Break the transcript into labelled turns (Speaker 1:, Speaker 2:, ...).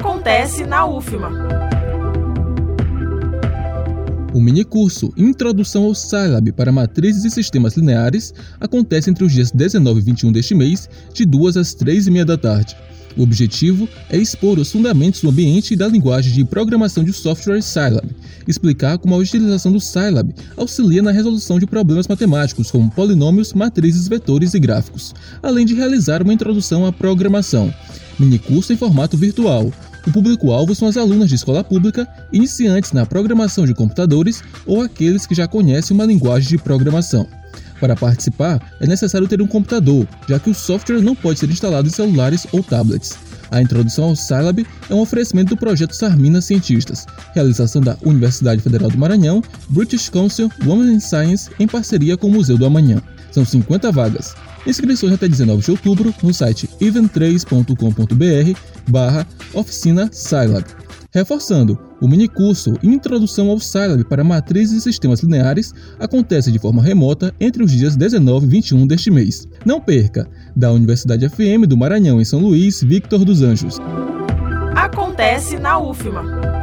Speaker 1: Acontece na UFMA.
Speaker 2: O minicurso Introdução ao Scilab para Matrizes e Sistemas Lineares acontece entre os dias 19 e 21 deste mês, de 2 às 3 e meia da tarde. O objetivo é expor os fundamentos do ambiente e da linguagem de programação de software Scilab, explicar como a utilização do Scilab auxilia na resolução de problemas matemáticos como polinômios, matrizes, vetores e gráficos, além de realizar uma introdução à programação. Minicurso em formato virtual. O público-alvo são as alunas de escola pública, iniciantes na programação de computadores ou aqueles que já conhecem uma linguagem de programação. Para participar, é necessário ter um computador, já que o software não pode ser instalado em celulares ou tablets. A introdução ao Scilab é um oferecimento do projeto Sarmina Cientistas, realização da Universidade Federal do Maranhão, British Council Women in Science, em parceria com o Museu do Amanhã. São 50 vagas. Inscrições até 19 de outubro no site even3.com.br barra oficina Scilab. Reforçando, o minicurso Introdução ao Scilab para Matrizes e Sistemas Lineares acontece de forma remota entre os dias 19 e 21 deste mês. Não perca! Da Universidade FM do Maranhão, em São Luís, Victor dos Anjos.
Speaker 1: Acontece na UFMA.